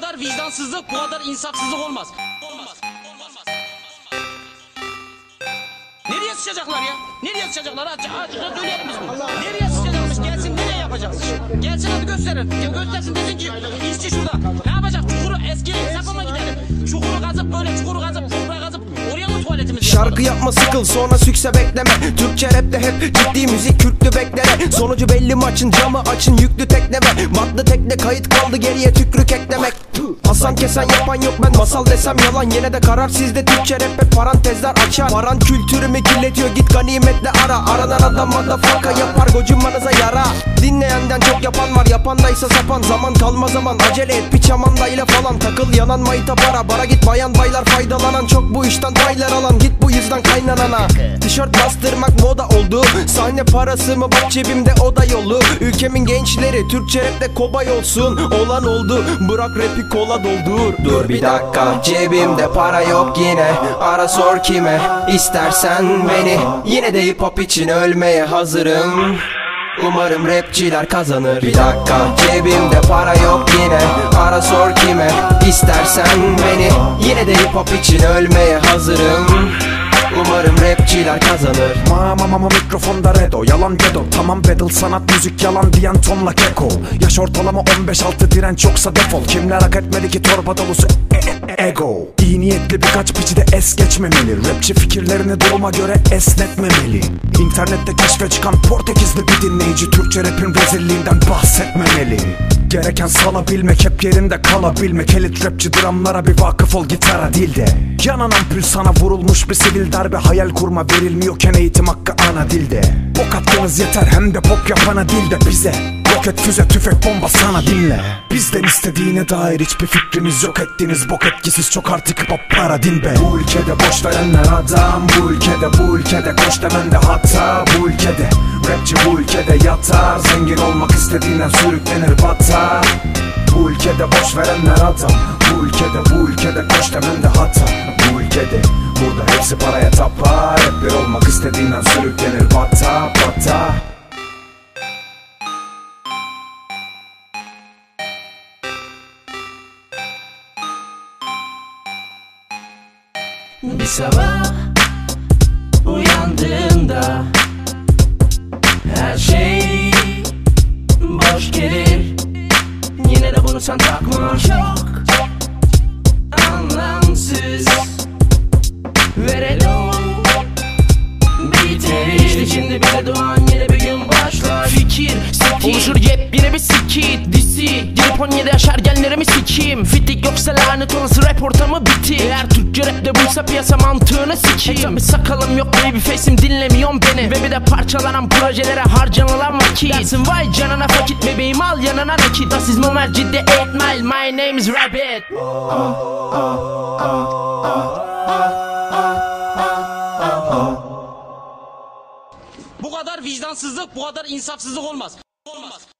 kadar vicdansızlık, bu kadar insafsızlık olmaz. Olmaz. Olmaz. Nereye sıçacaklar ya? Nereye sıçacaklar? Aç, aç, söyleyelim biz bunu. Nereye sıçacakmış? Gelsin nereye yapacağız? Gelsin hadi gösterin. Göstersin desin ki işçi şurada. Ne yapacak? Çukuru eski hesafa Şarkı yapma sıkıl sonra sükse bekleme. Türkçe rapte hep ciddi müzik kürklü bekleme. Sonucu belli maçın camı açın yüklü tekleme. Matlı tekne kayıt kaldı geriye tükrük eklemek. Hasan kesen yapan yok ben masal desem yalan. Yine de karar sizde Türkçe rap'e parantezler açar. Paran kültürümü kirletiyor git ganimetle ara. Aranan adam motherfucker yapar gocunmanıza yara. Dinleyenden çok yapan var yapandaysa sapan. Zaman kalma zaman acele et bir çamandayla falan. Takıl yanan mayta para. Bara git bayan baylar faydalanan Çok bu işten paylar alan. Git bu yüzden kaynanana. Tişört bastırmak moda oldu. Sahne parası mı? Bak cebimde o da yolu. Ülkemin gençleri Türkçe rapte kobay olsun. Olan oldu. Bırak rapi kola doldur. Dur bir dakika. Cebimde para yok yine. Ara sor kime? İstersen beni. Yine de hip hop için ölmeye hazırım. Umarım rapçiler kazanır. Bir dakika. Cebimde para yok yine. Ara sor kime? İstersen beni. Yine de hip hop için ölmeye hazırım Umarım rapçiler kazanır. Mama mama mikrofonda redo Yalan dedo Tamam battle sanat müzik yalan diyen tonla keko. Yaş ortalama 15-6 direnç yoksa defol. Kimler hak etmedi ki torba dolusu e- e- ego? İyi niyetli birkaç piçi de es geçmemeli. Rapçi fikirlerini duruma göre esnetmemeli. İnternette keşfe çıkan Portekizli bir dinleyici Türkçe rapin rezilliğinden bahsetmemeli Gereken salabilmek hep yerinde kalabilmek. Elit rapçi dramlara bir vakıf ol gitara değil de. Yanan ampul sana vurulmuş bir sivil darbe. Hayal kurma verilmiyorken eğitim hakkı ana dilde. Bok attığınız yeter hem de pop yapana değil de bize Roket füze tüfek bomba sana dinle. Bizden istediğine dair hiçbir fikrimiz yok. Ettiğiniz bok etkisiz çok artık hip hop para din be. Bu ülkede boş verenler adam Bu ülkede bu ülkede koş demen de hata. Bu ülkede rapçi bu ülkede yatar. Zengin olmak istediğinden sürüklenir batar. Bu ülkede boş verenler adam Bu ülkede bu ülkede koş demen de hata. Bu ülkede burada hepsi paraya tapar. Bir olmak istediğinden sürüklenir bata bata Bir sabah uyandığında her şey boş gelir. Yine de bunu sen takma. Çok anlamsız Verelim Biter işte şimdi bile doğan yeni bir gün başlar. Fikir, stil Oluşur yepyeni bir skit Disi, girip 17 yaşar genlerimi sikeyim. Fitlik yoksa lanet olası rap ortamı bitti Eğer Türkçe rapte buysa piyasa mantığını sikeyim. E tabi sakalım yok baby face'im dinlemiyorsun beni. Ve bir de parçalanan projelere harcanılan vakit Dersin vay canına fakit bebeğim al yanına nakit. Das is Momer ciddi 8 mile my name is Rabbit. Bu kadar vicdansızlık, bu kadar insafsızlık olmaz. Olmaz.